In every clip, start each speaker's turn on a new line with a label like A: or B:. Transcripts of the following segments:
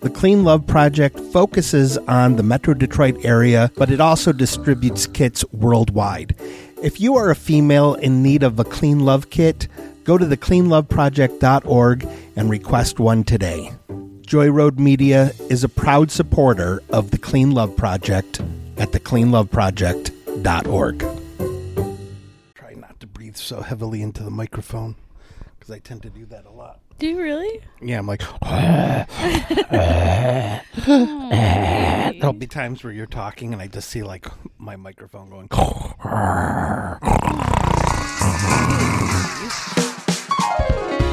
A: The Clean Love Project focuses on the Metro Detroit area, but it also distributes kits worldwide. If you are a female in need of a Clean Love kit, go to thecleanloveproject.org and request one today. Joy Road Media is a proud supporter of the Clean Love Project at thecleanloveproject.org. Try not to breathe so heavily into the microphone because I tend to do that a lot.
B: Do you really?
A: Yeah, I'm like, hmm. there'll be times where you're talking and I just see like my microphone going.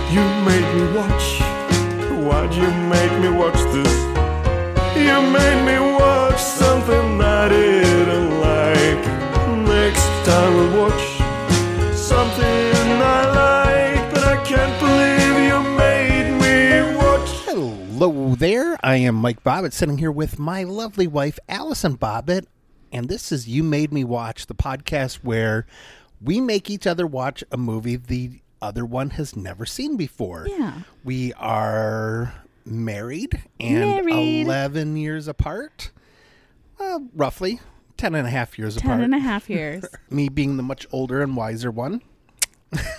C: You made me watch. Why'd you make me watch this? I
A: am Mike Bobbitt sitting here with my lovely wife, Allison Bobbitt. And this is You Made Me Watch, the podcast where we make each other watch a movie the other one has never seen before.
B: Yeah.
A: We are married and
B: Married.
A: 11 years apart. Well, roughly 10 and a half years
B: Ten
A: apart.
B: and a half years.
A: Me being the much older and wiser one.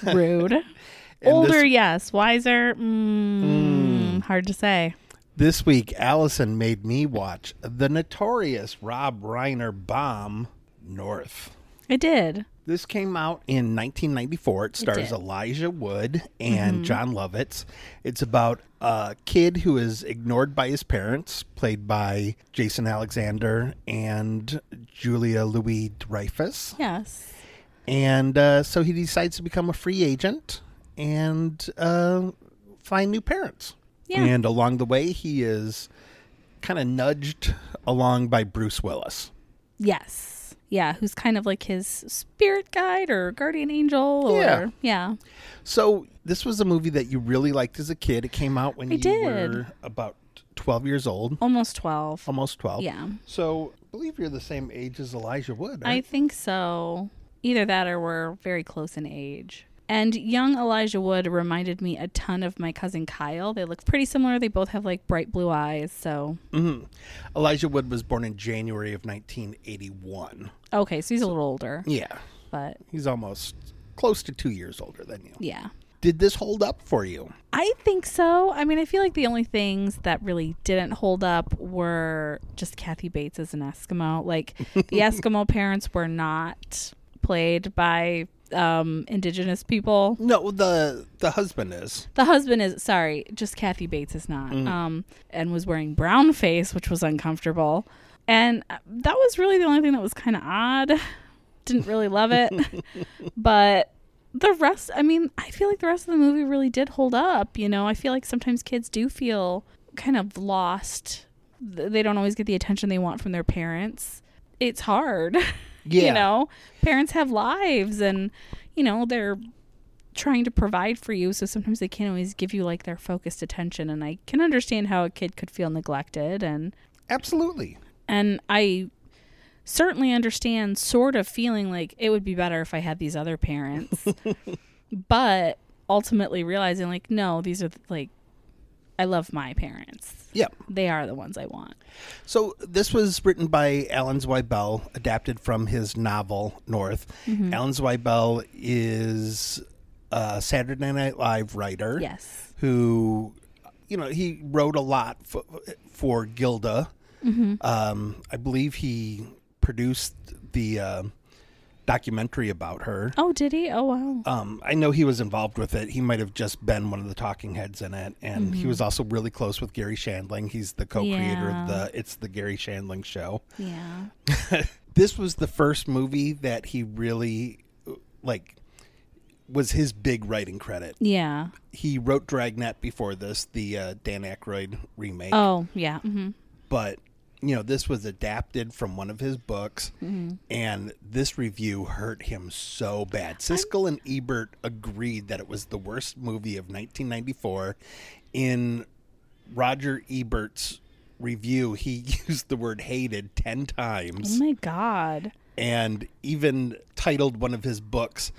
B: Rude. Older,
A: this-
B: yes. Wiser, mm, hard to say.
A: This week, Allison made me watch the notorious Rob Reiner bomb, North.
B: I did.
A: This came out in 1994. It stars.
B: Mm-hmm.
A: Elijah Wood and Jon Lovitz. It's about a kid who is ignored by his parents, played by Jason Alexander and Julia Louis Dreyfus.
B: Yes.
A: And uh, so he decides to become a free agent and uh, find new parents.
B: Yeah.
A: And along the way, he is kind of nudged along by Bruce Willis.
B: Yes. Yeah, who's kind of like his spirit guide or guardian angel or
A: Yeah.
B: yeah.
A: So this was a movie that you really liked as a kid. It came out when
B: I
A: you
B: did.
A: were about 12 years old,
B: Almost 12.
A: almost 12.
B: Yeah.
A: So I believe you're the same age as Elijah Wood.
B: I think so. Either that or we're very close in age. And young Elijah Wood reminded me a ton of my cousin Kyle. They look pretty similar. They both have like bright blue eyes. So,
A: hmm Elijah Wood was born in January of 1981.
B: okay, so he's a little older,
A: Yeah.
B: but
A: He's almost close to two years older than you.
B: yeah.
A: Did this hold up for you?
B: I think so. I mean, I feel like the only things that really didn't hold up were just Kathy Bates as an Eskimo. Like the Eskimo parents were not played by um indigenous people.
A: No, the the husband is.
B: The husband is sorry, just Kathy Bates is not. Um and was wearing brown face, which was uncomfortable. And uh, that was really the only thing that was kind of odd. Didn't really love it. but the rest, I mean, I feel like the rest of the movie really did hold up, you know. I feel like sometimes kids do feel kind of lost. They don't always get the attention they want from their parents. It's hard.
A: Yeah.
B: you know, parents have lives and you know, they're trying to provide for you so sometimes they can't always give you like their focused attention and I can understand how a kid could feel neglected and
A: Absolutely.
B: and I certainly understand sort of feeling like it would be better if I had these other parents. but ultimately realizing like no, these are like I love my parents.
A: Yep.
B: They are the ones I want.
A: So this was written by Alan Zweibel, adapted from his novel North.
B: Mm-hmm.
A: Alan Zweibel is a Saturday Night Live writer.
B: Yes.
A: Who, you know, he wrote a lot for, for Gilda.
B: Mm-hmm.
A: Um, I believe he produced the uh, documentary about her.
B: Oh, did he? Oh wow.
A: Um, I know he was involved with it. He might have just been one of the talking heads in it, and he was also really close with Garry Shandling. He's the co-creator
B: Mm-hmm. Yeah.
A: of the "It's the Garry Shandling Show."
B: Yeah.
A: this was the first movie that he really like was his big writing credit.
B: Yeah.
A: He wrote Dragnet before this, the uh, Dan Aykroyd remake.
B: Oh, yeah. Mm-hmm.
A: but you know this was adapted from one of his books mm-hmm. and this review hurt him so bad siskel and ebert agreed that it was the worst movie of 1994 in roger ebert's review he used the word hated 10 times
B: Oh my god.
A: and even titled one of his books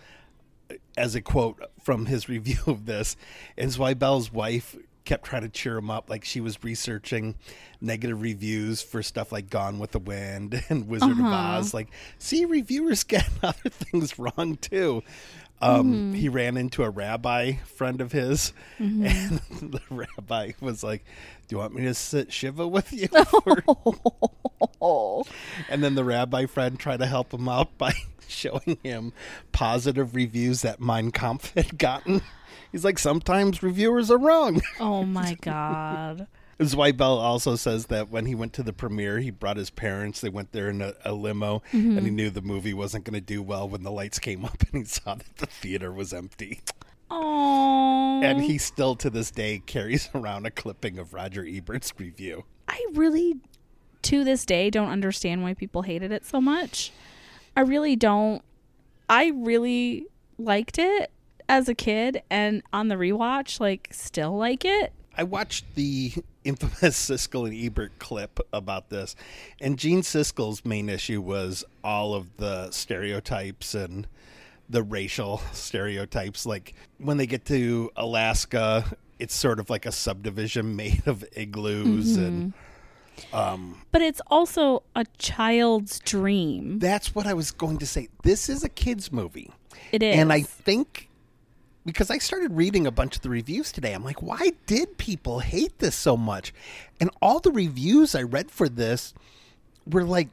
A: uh, as a quote from his review of this. And Zweibel's wife kept trying to cheer him up, like she was researching negative reviews for stuff like Gone with the Wind and Wizard of uh-huh. Oz. Like, see, reviewers get other things wrong too. Um, mm-hmm. He ran into a rabbi friend of his, mm-hmm. and the rabbi was like, "Do you want me to sit shiva with you?" And then the rabbi friend tried to help him out by showing him positive reviews that Mein Kampf had gotten. He's like, sometimes reviewers are wrong.
B: Oh my god.
A: Zweibel also says that when he went to the premiere, he brought his parents. They went there in a, a limo, and he mm-hmm. knew the movie wasn't going to do well when the lights came up and he saw that the theater was empty.
B: Oh.
A: And he still, to this day, carries around a clipping of Roger Ebert's review.
B: I really, to this day, don't understand why people hated it so much. I really don't. I really liked it as a kid, and on the rewatch, like, still like it.
A: I watched the infamous Siskel and Ebert clip about this, and Gene Siskel's main issue was all of the stereotypes and the racial stereotypes. Like when they get to Alaska, it's sort of like a subdivision made of igloos, and mm-hmm.
B: Um, but it's also a child's dream.
A: that's what I was going to say. This is a kids' movie.
B: It is.
A: And I think because I started reading a bunch of the reviews today, I'm like, why did people hate this so much? And all the reviews I read for this were like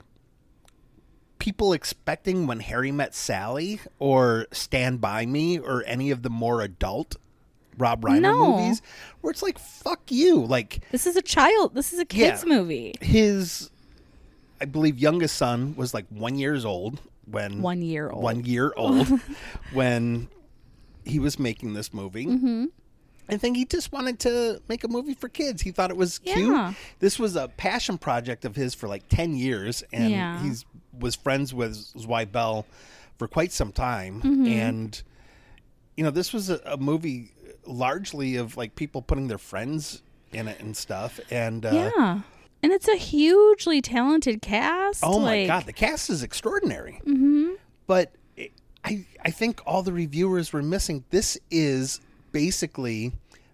A: people expecting when Harry met Sally or Stand By Me or any of the more adult Rob Reiner
B: No.
A: movies where it's like, fuck you. Like
B: This is a child. This is a kids
A: Yeah.
B: movie.
A: his I believe youngest son was like one years old when
B: One year old.
A: one year old when he was making this movie. Mm-hmm. I think he just wanted to make a movie for kids. He thought it was
B: Yeah.
A: cute. This was a passion project of his for like ten years, and
B: Yeah.
A: he's was friends with Zweibel for quite some time.
B: Mm-hmm.
A: And you know, this was a, a movie largely of like people putting their friends in it and stuff. And uh,
B: yeah. And it's a hugely talented cast.
A: Oh my
B: like-
A: god, the cast is extraordinary. Mm-hmm. But it, I I think all the reviewers were missing. This is basically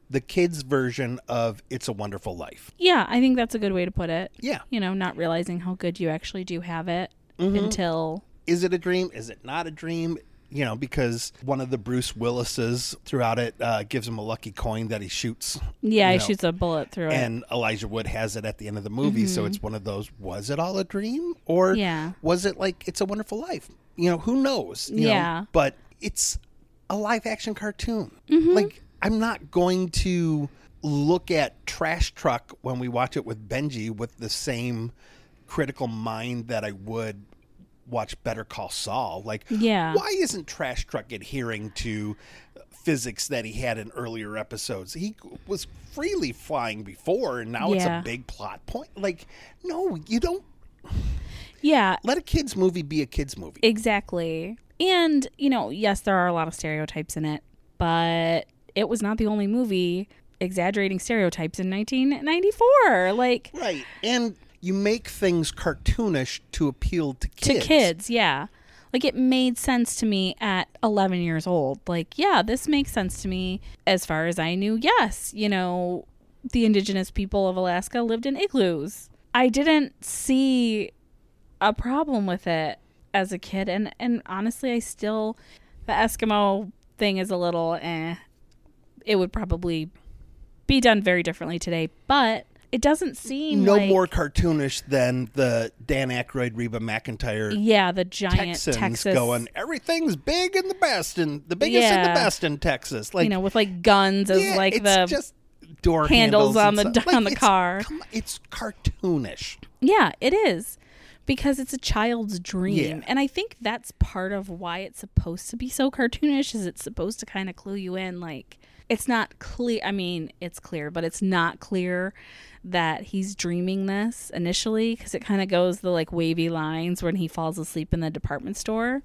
A: the kids' version of "It's a Wonderful Life."
B: Yeah, I think that's a good way to put it.
A: Yeah,
B: You know, not realizing how good you actually do have it
A: Mm-hmm.
B: until
A: is it a dream? Is it not a dream? You know, because one of the Bruce Willises throughout it uh, gives him a lucky coin that he shoots.
B: yeah, he
A: know,
B: shoots a bullet through it.
A: And Elijah Wood has it at the end of the movie, so it's one of those: was it all a dream, or
B: Mm-hmm. Yeah.
A: was it like "It's a Wonderful Life"? You know, who knows? you know?
B: Yeah.
A: but it's a live action cartoon.
B: Mm-hmm.
A: Like, I'm not going to look at Trash Truck when we watch it with Benji with the same critical mind that I would watch Better Call Saul. Like,
B: Yeah.
A: why isn't Trash Truck adhering to physics that he had in earlier episodes? He was freely flying before, and now it's a big plot point. Like, no, you don't
B: yeah,
A: let a kids movie be a kids movie.
B: exactly. And, you know, yes, there are a lot of stereotypes in it, but it was not the only movie exaggerating stereotypes in 1994. Like,
A: Right. And you make things cartoonish to appeal to kids.
B: to
A: kids.
B: yeah. Like it made sense to me at 11 years old. Like, yeah, this makes sense to me as far as I knew. Yes, you know, the indigenous people of Alaska lived in igloos. I didn't see a problem with it as a kid and and honestly, I still the Eskimo thing is a little eh. It would probably be done very differently today, but it doesn't seem
A: No
B: like,
A: more cartoonish than the Dan Aykroyd, Reba McEntire
B: yeah, the giant
A: Texans
B: Texas
A: going, everything's big and the best and the biggest and the best in Texas. Like
B: you know, with like guns as
A: yeah,
B: like
A: it's
B: the
A: just door
B: handles on the-
A: stuff.
B: on the
A: it's-
B: car.
A: on, it's cartoonish.
B: yeah, it is because it's a child's dream,
A: Yeah.
B: and I think that's part of why it's supposed to be so cartoonish. Is it's supposed to kind of clue you in, like it's not clear. I mean, it's clear, but it's not clear that he's dreaming this initially because it kind of goes the like wavy lines when he falls asleep in the department store.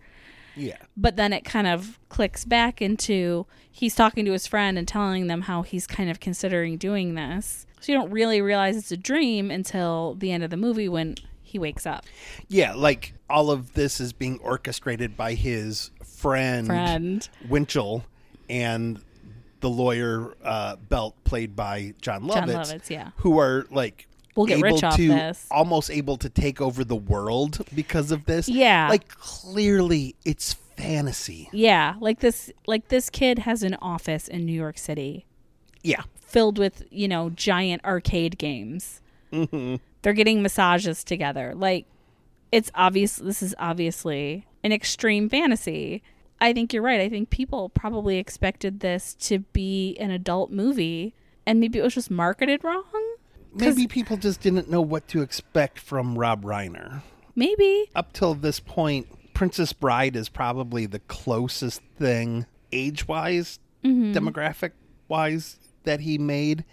A: Yeah.
B: But then it kind of clicks back into he's talking to his friend and telling them how he's kind of considering doing this. So you don't really realize it's a dream until the end of the movie when he wakes up.
A: Yeah, like all of this is being orchestrated by his friend,
B: Friend.
A: Winchell and the lawyer uh, Belt, played by Jon Lovitz,
B: Jon Lovitz, yeah.
A: who are like
B: We'll get
A: able
B: rich off
A: to
B: this.
A: almost able to take over the world because of this.
B: Yeah.
A: like clearly it's fantasy.
B: Yeah, like this like this kid has an office in New York City
A: Yeah,
B: filled with, you know, giant arcade games.
A: Mm-hmm.
B: They're getting massages together. Like it's obvious this is obviously an extreme fantasy. I think you're right. I think people probably expected this to be an adult movie and maybe it was just marketed wrong.
A: maybe people just didn't know what to expect from Rob Reiner.
B: Maybe.
A: Up till this point, Princess Bride is probably the closest thing age wise,
B: Mm-hmm.
A: demographic wise, that he made.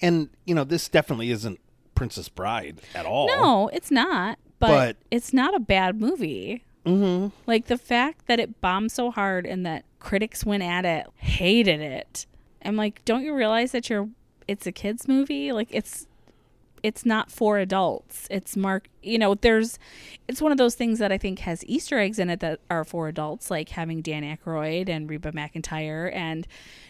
A: And, you know, this definitely isn't Princess Bride at all.
B: No, it's not. But,
A: But-
B: it's not a bad movie. Mm-hmm. Like the fact that it bombed so hard and that critics went at it, hated it. I'm like, don't you realize that you're? It's a kids movie. Like it's, it's not for adults. It's mark. You know, there's, it's one of those things that I think has Easter eggs in it that are for adults, like having Dan Aykroyd and Reba McEntire and,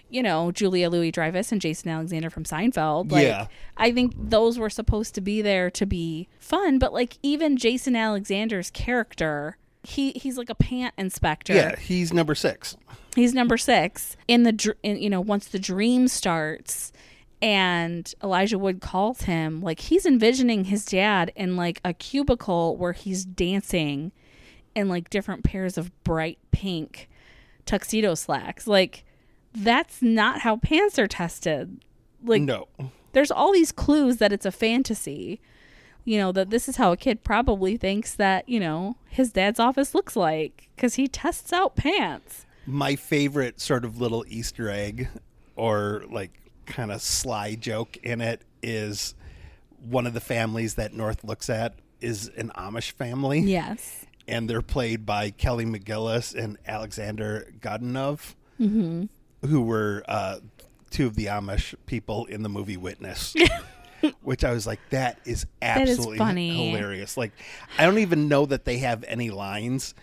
B: you know, Julia Louis Dreyfus and Jason Alexander from Seinfeld. Like,
A: Yeah.
B: I think those were supposed to be there to be fun, but like even Jason Alexander's character, he he's like a pant inspector.
A: Yeah, he's number six.
B: He's number 6 in the dr- in, you know, once the dream starts and Elijah Wood calls him, like he's envisioning his dad in like a cubicle where he's dancing in like different pairs of bright pink tuxedo slacks. Like that's not how pants are tested. Like
A: no.
B: there's all these clues that it's a fantasy. You know, that this is how a kid probably thinks that, you know, his dad's office looks like because he tests out pants.
A: My favorite sort of little Easter egg or like kind of sly joke in it is one of the families that North looks at is an Amish family.
B: Yes.
A: and they're played by Kelly McGillis and Alexander Godunov, who were uh, two of the Amish people in the movie Witness. Which I was like, that is
B: is
A: absolutely
B: funny.
A: hilarious. Like, I don't even know that they have any lines.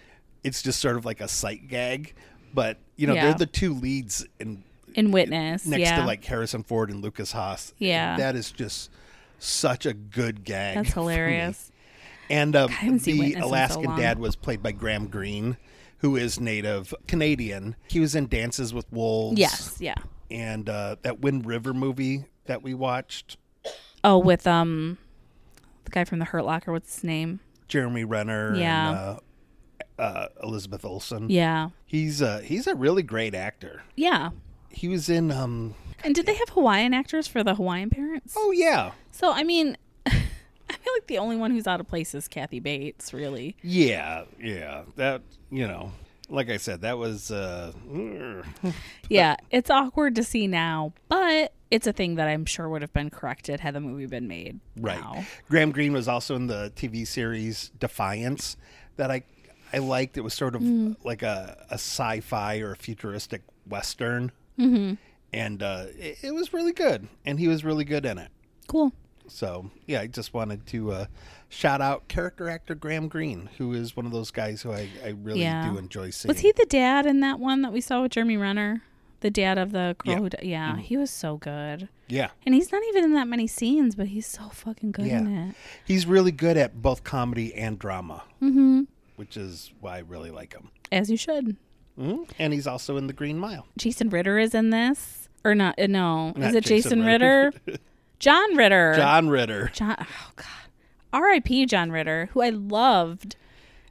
A: It's just sort of like a sight gag. But you know,
B: Yeah.
A: they're the two leads in
B: In Witness.
A: next
B: yeah.
A: to like Harrison Ford and Lukas Haas.
B: Yeah.
A: that is just such a good gag.
B: That's hilarious.
A: And uh, the
B: in so
A: Alaskan dad was played by Graham Greene, who is native Canadian. He was in Dances with Wolves.
B: Yes. Yeah.
A: And uh, that Wind River movie that we watched,
B: Oh, with um the guy from the Hurt Locker, what's his name?
A: Jeremy Renner
B: Yeah.
A: and uh, uh, Elizabeth Olsen.
B: Yeah.
A: He's uh, he's a really great actor.
B: Yeah.
A: He was in um
B: And did they have Hawaiian actors for the Hawaiian parents?
A: oh yeah.
B: So I mean I feel like the only one who's out of place is Kathy Bates, really.
A: Yeah, yeah. That you know, like I said, that was uh
B: Yeah, it's awkward to see now, but it's a thing that I'm sure would have been corrected had the movie been made.
A: Right.
B: now.
A: Graham Greene was also in the TV series Defiance that I I liked. It was sort of
B: Mm.
A: like a, a sci-fi or a futuristic western, mm-hmm. and uh, it, it was really good. And he was really good in it.
B: Cool.
A: So yeah, I just wanted to uh, shout out character actor Graham Greene, who is one of those guys who I, I really
B: Yeah.
A: do enjoy seeing.
B: Was he the dad in that one that we saw with Jeremy Renner? The dad of the girl
A: Yeah. Mm-hmm.
B: who di- yeah, he was so good.
A: Yeah,
B: And he's not even in that many scenes, but he's so fucking good in it.
A: he's really good at both comedy and drama, mm-hmm. which is why I really like him.
B: As you should.
A: hmm And he's also in The Green Mile.
B: Jason Ritter is in this. Or not uh, no.
A: Not
B: is it Jason,
A: Jason
B: Ritter?
A: Ritter.
B: John Ritter.
A: John Ritter.
B: John oh god. R.I.P. John Ritter, who I loved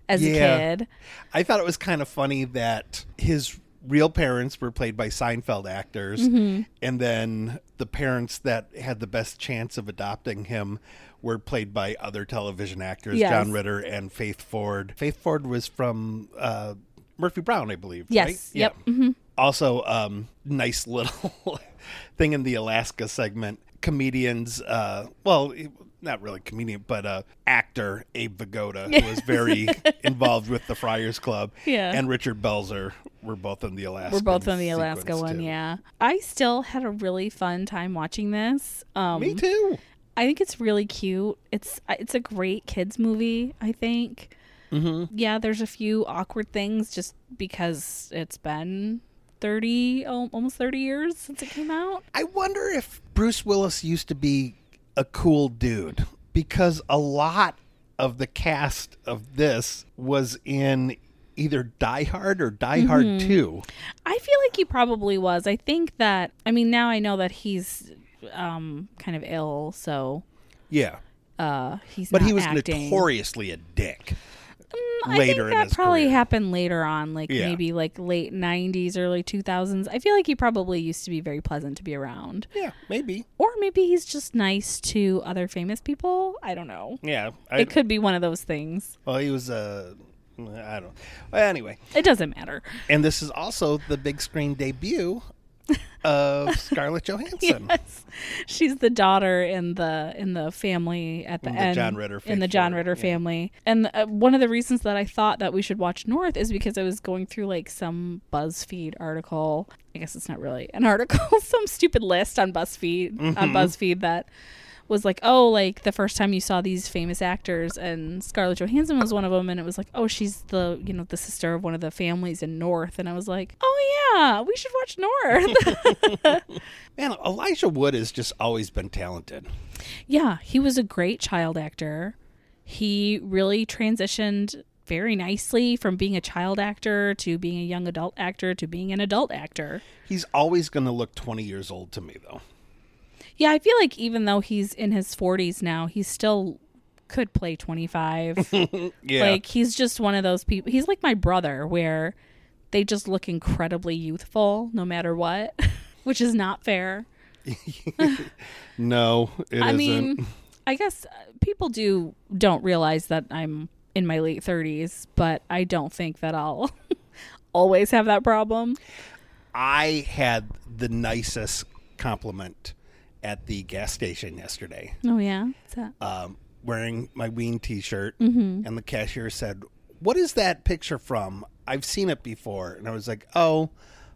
B: as
A: Yeah.
B: a kid.
A: I thought it was kind of funny that his real parents were played by Seinfeld actors,
B: Mm-hmm.
A: and then the parents that had the best chance of adopting him were played by other television actors,
B: Yes.
A: John Ritter and Faith Ford. Faith Ford was from uh, Murphy Brown, I believe.
B: Yes.
A: Right?
B: Yep. hmm
A: Also, um, nice little thing in the Alaska segment. Comedians, uh, well, not really comedian, but uh, actor Abe Vigoda, who was very involved with the Friars Club,
B: Yeah.
A: and Richard Belzer were both in the Alaska.
B: We're both on the Alaska one,
A: too.
B: yeah. I still had a really fun time watching this. Um,
A: Me too.
B: I think it's really cute. It's it's a great kids movie. I think.
A: Mm-hmm.
B: Yeah, there's a few awkward things just because it's been thirty, almost thirty years since it came out.
A: I wonder if Bruce Willis used to be a cool dude because a lot of the cast of this was in either Die Hard or Die Hard
B: Mm-hmm.
A: 2.
B: I feel like he probably was. I think that. I mean, now I know that he's um kind of ill, so
A: Yeah.
B: uh he's.
A: But he was
B: acting.
A: notoriously a dick.
B: I
A: later
B: think
A: in
B: that probably
A: career.
B: happened later on, like
A: Yeah.
B: maybe like late '90s, early 2000s. I feel like he probably used to be very pleasant to be around,
A: Yeah, maybe.
B: or maybe he's just nice to other famous people. I don't know.
A: Yeah. I,
B: It could be one of those things.
A: well, he was Uh, I don't. Well, anyway,
B: It doesn't matter.
A: and this is also the big screen debut of Scarlett Johansson.
B: Yes, she's the daughter in the in the family at the
A: the
B: end
A: John Ritter
B: in the John Ritter
A: yeah.
B: family. And uh, one of the reasons that I thought that we should watch North is because I was going through like some BuzzFeed article. I guess it's not really an article, some stupid list on BuzzFeed
A: Mm-hmm.
B: on BuzzFeed that was like, oh, like the first time you saw these famous actors, and Scarlett Johansson was one of them, and it was like, oh, she's the you know the sister of one of the families in North, and I was like, oh yeah, we should watch North.
A: Man, Elijah Wood has just always been talented.
B: Yeah, he was a great child actor. He really transitioned very nicely from being a child actor to being a young adult actor to being an adult actor.
A: He's always going to look 20 years old to me, though.
B: Yeah, I feel like even though he's in his 40s now, he still could play 25.
A: Yeah.
B: Like he's just one of those people. He's like my brother where they just look incredibly youthful no matter what, which is not fair.
A: no, it
B: I
A: not
B: mean, I guess uh, people do don't realize that I'm in my late 30s, but I don't think that I'll always have that problem.
A: I had the nicest compliment at the gas station yesterday.
B: Oh yeah,
A: um, wearing my Ween T-shirt,
B: Mm-hmm.
A: and the cashier said, "What is that picture from? I've seen it before." And I was like, "Oh,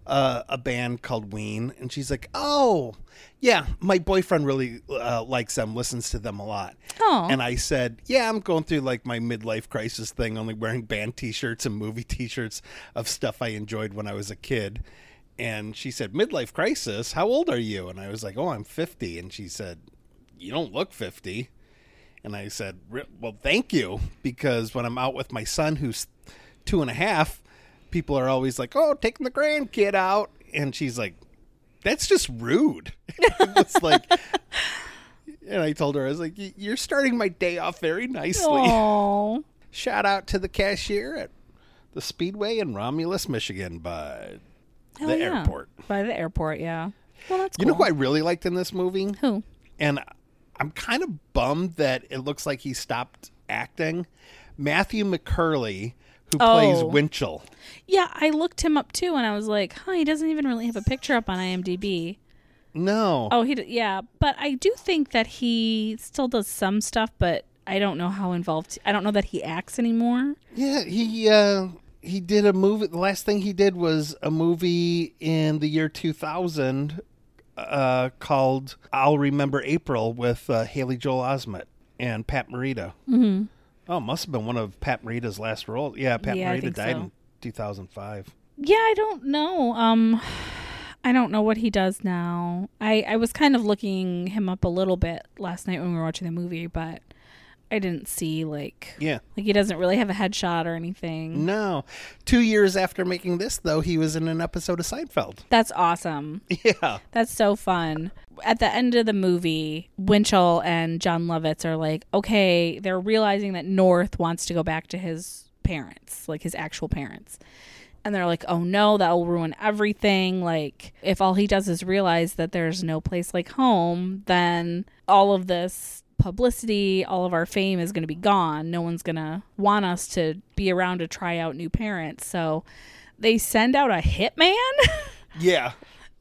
A: uh, a band called Ween." And she's like, "Oh, yeah, my boyfriend really uh, likes them, listens to them a lot."
B: Oh.
A: And I said, "Yeah, I'm going through like my midlife crisis thing, only wearing band T-shirts and movie T-shirts of stuff I enjoyed when I was a kid." And she said, "Midlife crisis? How old are you?" And I was like, "Oh, I'm 50." And she said, "You don't look 50." And I said, Well, thank you. Because when I'm out with my son, who's two and a half, people are always like, Oh, taking the grandkid out. And she's like, That's just rude. it's like, and I told her, I was like, You're starting my day off very nicely.
B: Oh.
A: Shout out to the cashier at the Speedway in Romulus, Michigan, by
B: Hell
A: the
B: yeah.
A: airport.
B: By the airport, yeah. Well, that's
A: You know who I really liked in this movie?
B: Who?
A: and I'm kind of bummed that it looks like he stopped acting. Matthew McCurley, who plays
B: Oh.
A: Winchell.
B: Yeah, I looked him up too, and I was like, huh, he doesn't even really have a picture up on IMDb.
A: No,
B: Oh, he, d- yeah, but I do think that he still does some stuff, but I don't know how involved. I don't know that he acts anymore.
A: yeah, he uh, he did a movie. The last thing he did was a movie in the year 2000 uh, called "I'll Remember April" with uh, Haley Joel Osment and Pat Morita. Mm-hmm. Oh, must have been one of Pat Morita's last roles. Yeah, Pat
B: Yeah,
A: Morita died
B: so.
A: in 2005.
B: Yeah, I don't know. Um, I don't know what he does now. I I was kind of looking him up a little bit last night when we were watching the movie, but I didn't see like
A: Yeah.
B: like he doesn't really have a headshot or anything.
A: No. Two years after making this, though, he was in an episode of Seinfeld.
B: That's awesome.
A: Yeah.
B: That's so fun. At the end of the movie, Winchell and John Lovitz are like, okay, they're realizing that North wants to go back to his parents, like his actual parents. And they're like, oh no, that will ruin everything. Like, if all he does is realize that there's no place like home, then all of this publicity, all of our fame is going to be gone. No one's going to want us to be around to try out new parents. So they send out a hitman.
A: Yeah,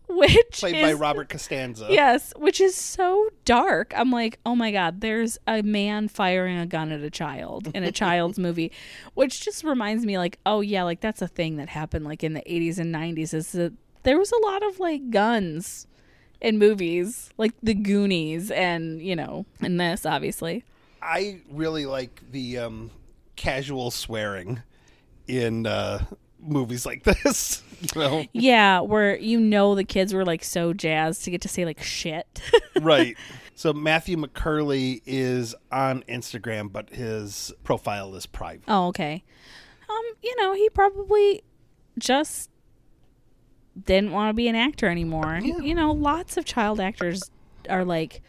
B: which
A: played
B: is
A: by Robert Costanzo.
B: Yes, which is so dark. I'm like, oh my god, there's a man firing a gun at a child in a child's movie, which just reminds me, like, oh yeah, like that's a thing that happened like in the 80s and 90s. Is that there was a lot of like guns in movies, like The Goonies, and you know, in this obviously.
A: I really like the um, casual swearing in uh, movies like this. You know,
B: Yeah, where you know the kids were like so jazzed to get to say like shit.
A: right? So Matthew McCurley is on Instagram, but his profile is private.
B: Oh, okay. Um, you know, he probably just didn't want to be an actor anymore.
A: Yeah.
B: You know, lots of child actors are like,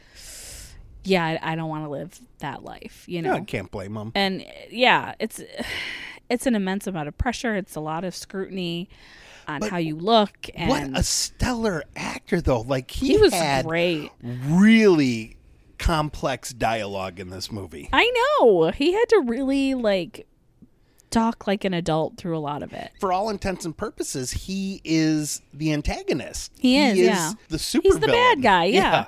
B: yeah, I, I don't want to live that life. You know,
A: Yeah, I can't blame him.
B: and yeah, it's it's an immense amount of pressure. It's a lot of scrutiny on
A: But
B: how you look, and
A: What a stellar actor, though! Like he,
B: he was
A: had
B: great.
A: really complex dialogue in this movie.
B: I know he had to really like talk like an adult through a lot of it.
A: For all intents and purposes, he is the antagonist.
B: He is, yeah.
A: the super.
B: He's the bad guy, yeah.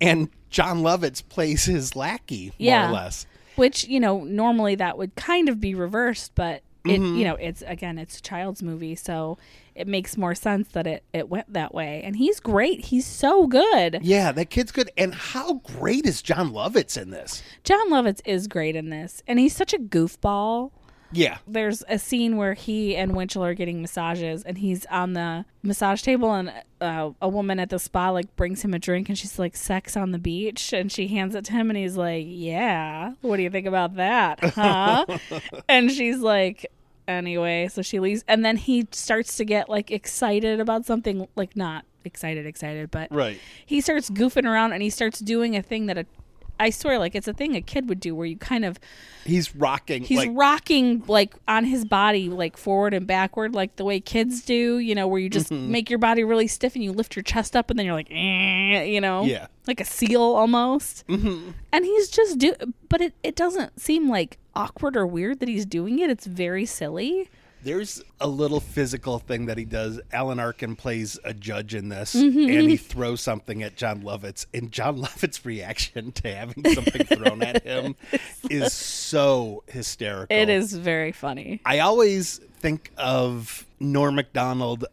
A: And Jon Lovitz plays his lackey, more
B: Yeah.
A: or less.
B: which you know normally that would kind of be reversed but it
A: Mm-hmm.
B: you know it's again it's a child's movie so it makes more sense that it it went that way and he's great he's so good
A: Yeah, that kid's good. And how great is Jon Lovitz in this?
B: jon lovitz is great in this and he's such a goofball
A: Yeah.
B: there's a scene where he and winchell are getting massages and he's on the massage table and uh, a woman at the spa like brings him a drink and she's like sex on the beach and she hands it to him and he's like yeah what do you think about that huh and she's like anyway so she leaves and then he starts to get like excited about something like not excited excited but
A: Right.
B: he starts goofing around and he starts doing a thing that a I swear, like it's a thing a kid would do, where you kind of
A: He's rocking.
B: he's
A: like,
B: rocking like on his body, like forward and backward, like the way kids do. You know, where you just
A: Mm-hmm.
B: make your body really stiff and you lift your chest up, and then you're like, eh, you know,
A: Yeah.
B: like a seal almost. Mm-hmm. And he's just do, but it it doesn't seem like awkward or weird that he's doing it. It's very silly.
A: There's a little physical thing that he does. Alan Arkin plays a judge in this,
B: Mm-hmm.
A: and he throws something at Jon Lovitz, and Jon Lovitz's reaction to having something thrown at him is so hysterical.
B: It is very funny.
A: I always think of Norm Macdonald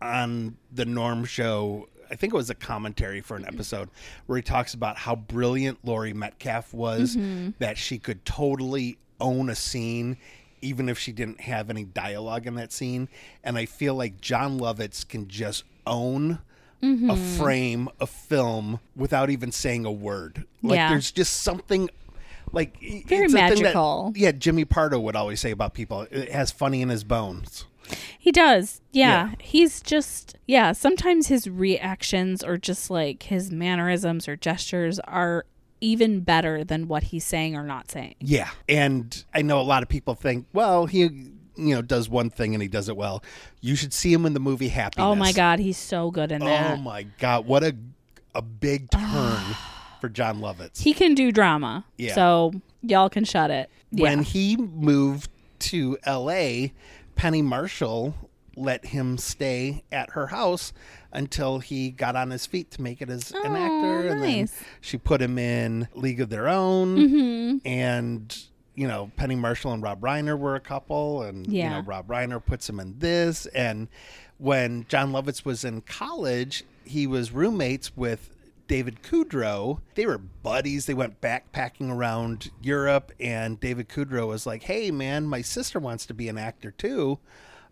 A: on the Norm Show. I think it was a commentary for an episode where he talks about how brilliant Laurie Metcalf was, that she could totally own a scene even if she didn't have any dialogue in that scene. And I feel like Jon Lovitz can just own a mm-hmm. frame, a film without even saying a word. Like
B: Yeah.
A: there's just something like
B: Very
A: thing that-
B: magical.
A: yeah, Jimmy Pardo would always say about people. It has funny in his bones.
B: He does. Yeah.
A: Yeah.
B: He's just, yeah, sometimes his reactions or just like his mannerisms or gestures are even better than what he's saying or not saying.
A: Yeah, and I know a lot of people think, well, he you know does one thing and he does it well. You should see him in the movie Happiness.
B: Oh my God. He's so good in that.
A: Oh my god, what a a big ah. turn for Jon Lovitz.
B: he can do drama.
A: Yeah.
B: So y'all can shut it. Yeah.
A: When he moved to L.A., Penny Marshall let him stay at her house until he got on his feet to make it as an
B: Oh,
A: actor and then she put him in League of Their Own
B: Mm-hmm.
A: and you know Penny Marshall and Rob Reiner were a couple and you know Rob Reiner puts him in this and when Jon Lovitz was in college he was roommates with David Kudrow. They were buddies. They went backpacking around Europe, and David Kudrow was like, "Hey, man, my sister wants to be an actor too.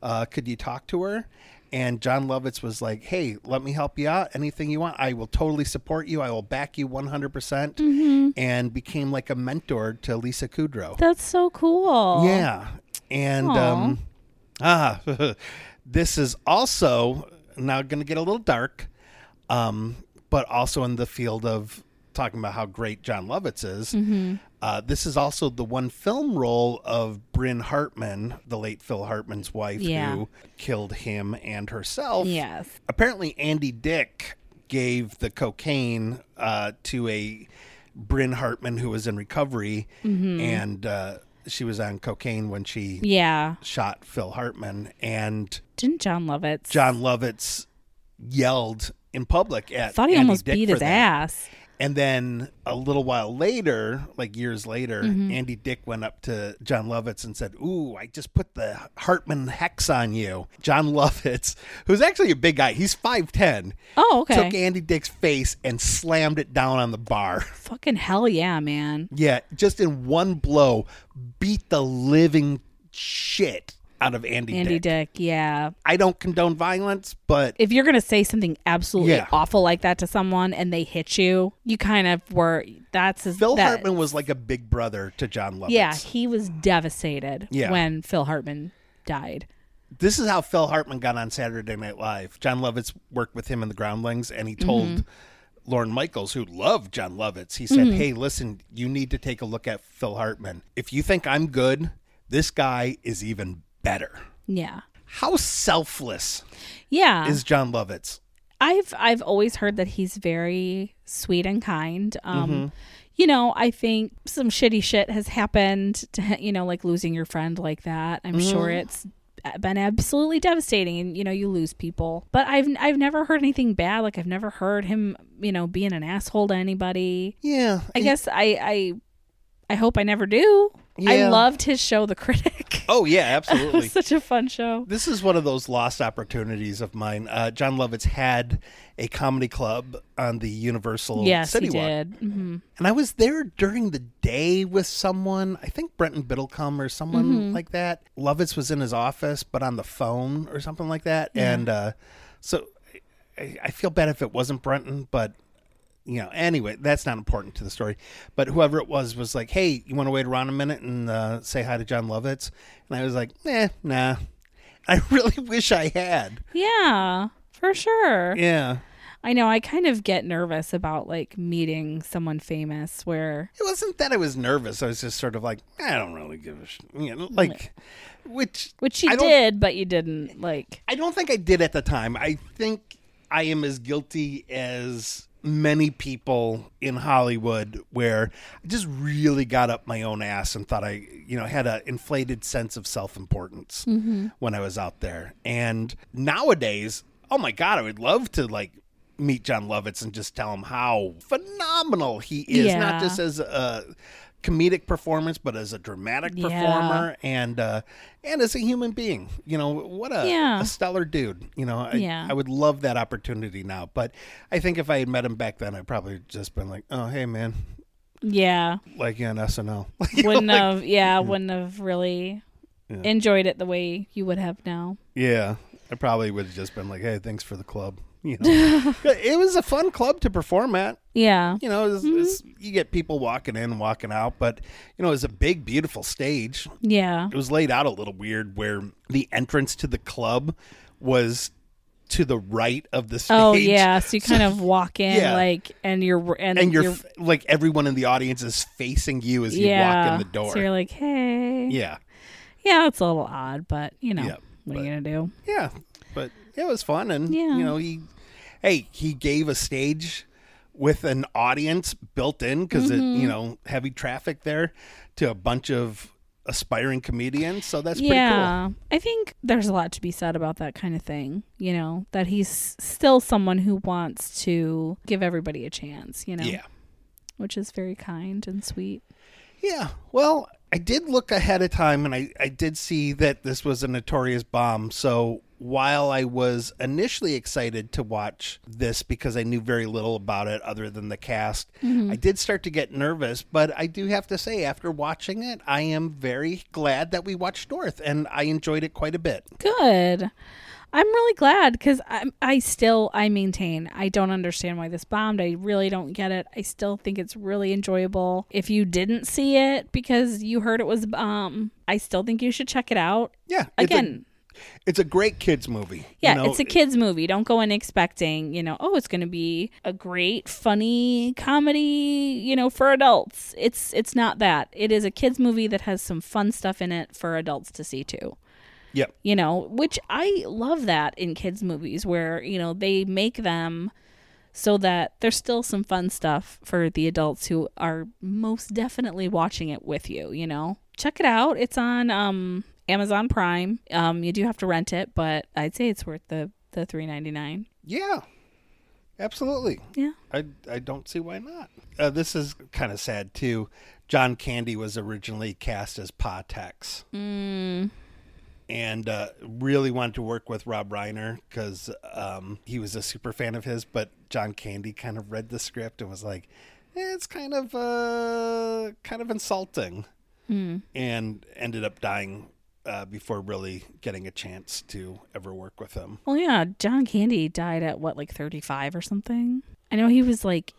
A: Uh, could you talk to her?" And Jon Lovitz was like, "Hey, let me help you out. Anything you want, I will totally support you. I will back you 100." percent And became like a mentor to Lisa Kudrow.
B: That's so cool.
A: Yeah. And um ah this is also now going to get a little dark. Um but also in the field of talking about how great Jon Lovitz is.
B: Mm-hmm.
A: Uh, this is also the one film role of Bryn Hartman, the late Phil Hartman's wife,
B: Yeah.
A: who killed him and herself.
B: Yes.
A: Apparently, Andy Dick gave the cocaine uh, to a Bryn Hartman who was in recovery, and uh, she was on cocaine when she
B: Mm-hmm. Yeah.
A: shot Phil Hartman. And
B: Didn't Jon Lovitz?
A: Jon Lovitz yelled in public at.
B: Thought he
A: Andy
B: almost
A: Dick
B: beat his
A: that.
B: ass.
A: And then a little while later, like years later,
B: Mm-hmm.
A: Andy Dick went up to Jon Lovitz and said, Ooh, I just put the Hartman hex on you. Jon Lovitz, who's actually a big guy, he's 5'10,
B: Oh, okay.
A: took Andy Dick's face and slammed it down on the bar.
B: Fucking hell yeah, man.
A: Yeah, just in one blow, beat the living shit out of Andy,
B: Andy
A: Dick.
B: Dick, yeah.
A: I don't condone violence, but
B: If you're gonna say something absolutely
A: Yeah.
B: awful like that to someone and they hit you, you kind of were. That's his,
A: Phil
B: that-
A: Hartman was like a big brother to Jon Lovitz.
B: Yeah, he was devastated
A: Yeah.
B: when Phil Hartman died.
A: this is how Phil Hartman got on Saturday Night Live. Jon Lovitz worked with him in the Groundlings, and he told
B: Mm-hmm.
A: Lorne Michaels, who loved Jon Lovitz, he said,
B: Mm-hmm.
A: "Hey, listen, you need to take a look at Phil Hartman. If you think I'm good, this guy is even better."
B: Yeah,
A: How selfless
B: yeah.
A: is Jon Lovitz?
B: I've I've always heard that he's very sweet and kind. Um,
A: Mm-hmm.
B: You know, I think some shitty shit has happened to you know, like losing your friend like that. I'm sure
A: Mm-hmm.
B: it's been absolutely devastating, and you know, you lose people. But I've I've never heard anything bad. Like I've never heard him, you know, being an asshole to anybody.
A: Yeah,
B: I guess I I I hope I never do. I loved his show, The Critic.
A: Oh yeah,
B: it
A: absolutely.
B: was such a fun show.
A: This is one of those lost opportunities of mine. Uh, Jon Lovitz had a comedy club on the Universal
B: Yes,
A: City
B: he
A: Walk.
B: did. hmm
A: And I was there during the day with someone, I think Brenton Biddlecombe or someone
B: Mm-hmm.
A: like that. Lovitz was in his office, but on the phone or something like that. And uh, so I, I feel bad if it wasn't Brenton, but you know, anyway, that's not important to the story. But whoever it was was like, hey, you want to wait around a minute and uh, say hi to Jon Lovitz? And I was like, eh, nah. I really wish I had.
B: Yeah, for sure.
A: Yeah.
B: I know. I kind of get nervous about like meeting someone famous where
A: It wasn't that I was nervous. I was just sort of like, I don't really give a sh-. You know, like, which
B: which you did, but you didn't like.
A: I don't think I did at the time. I think I am as guilty as many people in Hollywood where I just really got up my own ass and thought I, you know, had an inflated sense of self-importance mm-hmm. when I was out there. And nowadays, oh my god, I would love to like meet Jon Lovitz and just tell him how phenomenal he is,
B: Yeah.
A: not just as a comedic performance, but as a dramatic
B: Yeah.
A: performer and uh, and as a human being. You know, what a,
B: Yeah.
A: a stellar dude. You know, I,
B: Yeah.
A: I would love that opportunity now. But I think if I had met him back then, I'd probably just been like, oh, hey, man,
B: Yeah,
A: like you on SNL.
B: Wouldn't
A: like-
B: have. Yeah, wouldn't have really
A: Yeah.
B: enjoyed it the way you would have now.
A: Yeah, I probably would have just been like, hey, thanks for the club. You know, it was a fun club to perform at.
B: Yeah,
A: You know, it's,
B: Mm-hmm.
A: it's, you get people walking in and walking out, but you know, it was a big, beautiful stage.
B: yeah,
A: It was laid out a little weird, where the entrance to the club was to the right of the stage.
B: Oh yeah, so you kind of walk in
A: Yeah.
B: like, and you're and,
A: and you're,
B: you're
A: like everyone in the audience is facing you as you
B: yeah.
A: walk in the door.
B: So you're like, hey,
A: yeah,
B: yeah, it's a little odd, but you know,
A: Yeah,
B: what are you gonna do?
A: yeah, but it was fun, and
B: Yeah.
A: you know, he, hey, he gave a stage with an audience built in because
B: Mm-hmm.
A: it, you know, heavy traffic there to a bunch of aspiring comedians. So that's pretty
B: yeah, I think there's a lot to be said about that kind of thing. You know, that he's still someone who wants to give everybody a chance. You know.
A: Yeah.
B: which is very kind and sweet.
A: Yeah. Well, I did look ahead of time and I, I did see that this was a notorious bomb. So while I was initially excited to watch this because I knew very little about it other than the cast, mm-hmm. I did start to get nervous. But I do have to say, after watching it, I am very glad that we watched North and I enjoyed it quite a bit.
B: Good. I'm really glad because I I still I maintain I don't understand why this bombed. I really don't get it. I still think it's really enjoyable. If you didn't see it because you heard it was a bomb, I still think you should check it out.
A: Yeah.
B: Again,
A: it's a great kids movie.
B: yeah,
A: you know?
B: it's a kids movie. Don't go in expecting, you know, oh, it's going to be a great funny comedy, you know, for adults. It's it's not that. It is a kids movie that has some fun stuff in it for adults to see too
A: Yep.
B: you know, which I love that in kids' movies where, you know, they make them so that there's still some fun stuff for the adults who are most definitely watching it with you, you know. Check it out. It's on um Amazon Prime. Um you do have to rent it, but I'd say it's worth the the three ninety nine.
A: Yeah, absolutely.
B: Yeah.
A: I I don't see why not. Uh, this is kind of sad too. John Candy was originally cast as Pa Tex.
B: Mm.
A: and uh, really wanted to work with Rob Reiner because um, he was a super fan of his. But John Candy kind of read the script and was like, eh, "It's kind of uh, kind of insulting," and ended up dying uh, before really getting a chance to ever work with him.
B: Well, yeah, John Candy died at what, like thirty five or something. I know he was like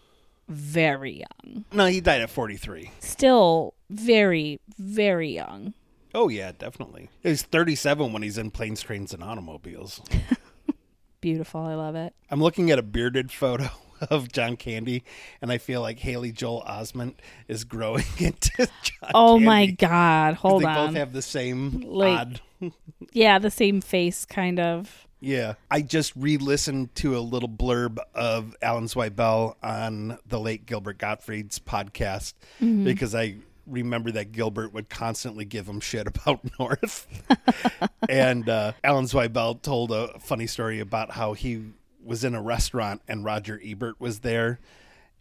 B: very young,
A: No, he died at forty three.
B: still very, very young.
A: Oh yeah, definitely. He's thirty seven when he's in planes, trains, and automobiles.
B: Beautiful. I love it.
A: I'm looking at a bearded photo of John Candy, and I feel like Haley Joel Osment is growing into John.
B: Oh my God. Hold
A: they
B: on.
A: They both have the same
B: Like-
A: odd.
B: yeah, the same face, kind of.
A: Yeah, I just re-listened to a little blurb of Alan Zweibel on the late Gilbert Gottfried's podcast
B: Mm-hmm.
A: because I remember that Gilbert would constantly give him shit about North. and uh, Alan Zweibel told a funny story about how he was in a restaurant and Roger Ebert was there.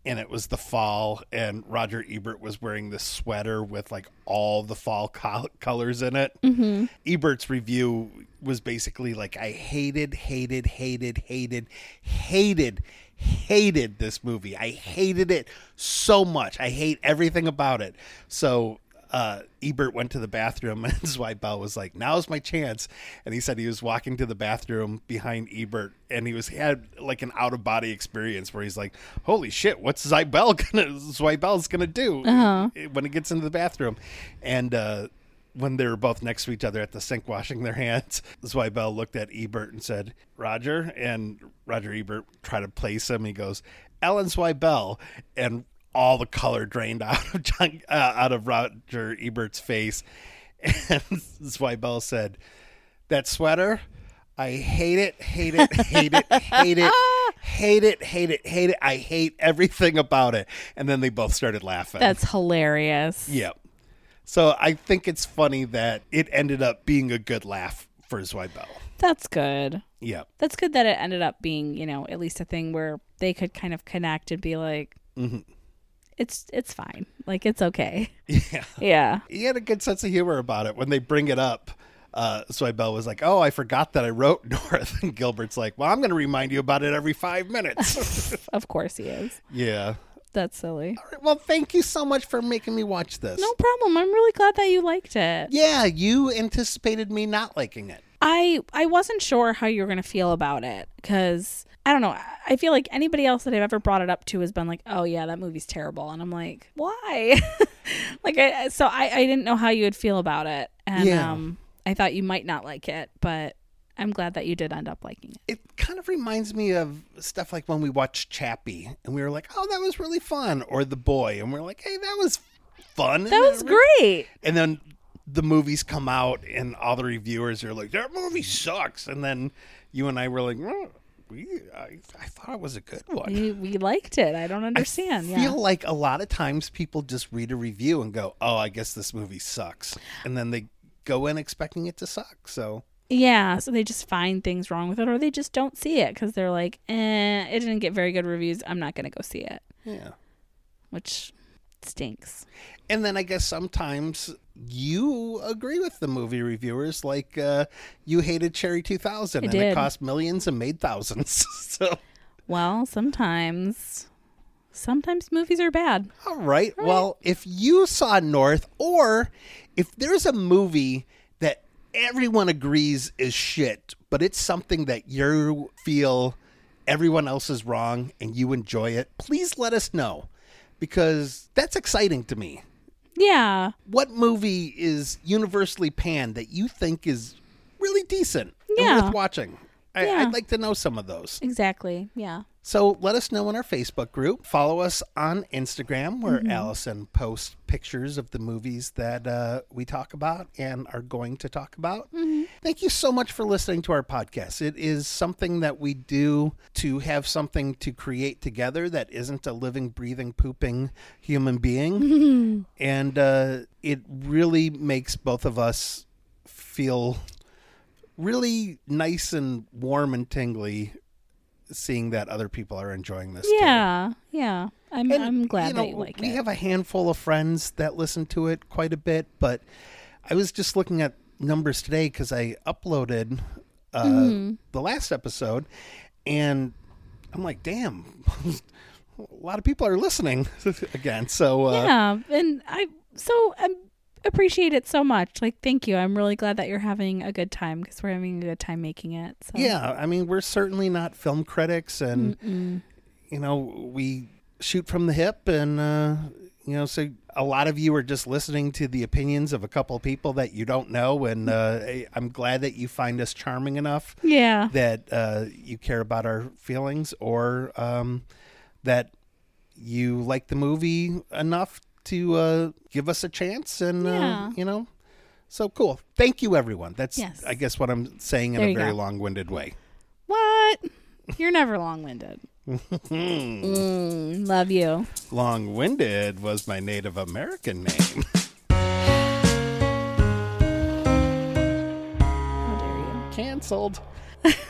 A: And it was the fall, and Roger Ebert was wearing this sweater with like all the fall col- colors in it.
B: Mm-hmm.
A: Ebert's review was basically like, I hated, hated, hated, hated, hated, hated this movie. I hated it so much. I hate everything about it. So uh, Ebert went to the bathroom, and Zweibel was like, "Now's my chance." And he said he was walking to the bathroom behind Ebert, and he was he had like an out of body experience where he's like, "Holy shit, what's Zweibel gonna Zweibel's gonna do when he gets into the bathroom?" And uh, when they were both next to each other at the sink washing their hands, Zweibel looked at Ebert and said, "Roger," and Roger Ebert tried to place him. He goes, "Alan Zweibel," and all the color drained out of John, uh, out of Roger Ebert's face, and Zweibel said, "That sweater." I hate it, hate it, hate it, hate it, hate it, hate it, hate it. I hate everything about it. And then they both started laughing.
B: That's hilarious.
A: Yep. So I think it's funny that it ended up being a good laugh for Zweibel.
B: That's good.
A: Yep.
B: That's good that it ended up being, you know, at least a thing where they could kind of connect and be like, it's it's fine, like it's okay.
A: Yeah.
B: Yeah,
A: He had a good sense of humor about it. When they bring it up, uh, Zweibel was like, Oh, I forgot that I wrote North. And Gilbert's like, Well, I'm going to remind you about it every five minutes.
B: of course he is.
A: yeah.
B: That's silly.
A: All right, well, thank you so much for making me watch this.
B: No problem. I'm really glad that you liked it.
A: Yeah, you anticipated me not liking it.
B: I I wasn't sure how you were gonna feel about it because I don't know. I feel like anybody else that I've ever brought it up to has been like, "Oh yeah, that movie's terrible," and I'm like, "Why?" like, I, so I I didn't know how you would feel about it, and
A: Yeah.
B: um, I thought you might not like it, but I'm glad that you did end up liking it.
A: it kind of reminds me of stuff like when we watched Chappie and we were like, oh, that was really fun. Or The Boy. And we're like, hey, that was fun.
B: That was great.
A: And then the movies come out and all the reviewers are like, that movie sucks. And then you and I were like, oh, we, I, I thought it was a good one.
B: We, we liked it. I don't understand.
A: I feel
B: yeah.
A: like a lot of times people just read a review and go, oh, I guess this movie sucks. And then they go in expecting it to suck. So
B: Yeah, so they just find things wrong with it, or they just don't see it because they're like, "Eh, it didn't get very good reviews. I'm not gonna go see it,"
A: yeah.
B: which stinks.
A: And then I guess sometimes you agree with the movie reviewers, like uh, you hated Cherry 2000
B: I
A: and it cost millions and made thousands. so,
B: Well, sometimes, sometimes movies are bad.
A: all right. Well, if you saw North, or if there's a movie that everyone agrees is shit, but it's something that you feel everyone else is wrong and you enjoy it, please let us know because that's exciting to me.
B: Yeah,
A: what movie is universally panned that you think is really decent
B: Yeah.
A: and worth watching? I,
B: Yeah.
A: I'd like to know some of those.
B: exactly. Yeah.
A: So let us know in our Facebook group. Follow us on Instagram, where
B: Mm-hmm.
A: Allison posts pictures of the movies that uh, we talk about and are going to talk about.
B: Mm-hmm.
A: Thank you so much for listening to our podcast. It is something that we do to have something to create together that isn't a living, breathing, pooping human being. and uh, it really makes both of us feel really nice and warm and tingly seeing that other people are enjoying this. too.
B: Yeah, yeah. I'm
A: And,
B: I'm glad
A: you
B: that
A: know,
B: you like
A: we
B: it.
A: have a handful of friends that listen to it quite a bit, but I was just looking at numbers today because I uploaded uh,
B: Mm-hmm.
A: the last episode, and I'm like, damn, a lot of people are listening again. So uh,
B: yeah, and I so I appreciate it so much. Like, thank you. I'm really glad that you're having a good time because we're having a good time making it. So.
A: yeah, I mean, we're certainly not film critics, and you know, we shoot from the hip, and uh, you know, so a lot of you are just listening to the opinions of a couple of people that you don't know, and uh, I'm glad that you find us charming enough
B: Yeah.
A: that uh, you care about our feelings, or um, that you like the movie enough to uh, give us a chance, and
B: Yeah.
A: uh, you know. So cool. Thank you, everyone. That's,
B: Yes.
A: I guess, what I'm saying in
B: There
A: a very
B: go.
A: long winded way.
B: What? You're never long winded. mm, love you.
A: Long winded was my Native American name.
B: How dare you?
A: Cancelled.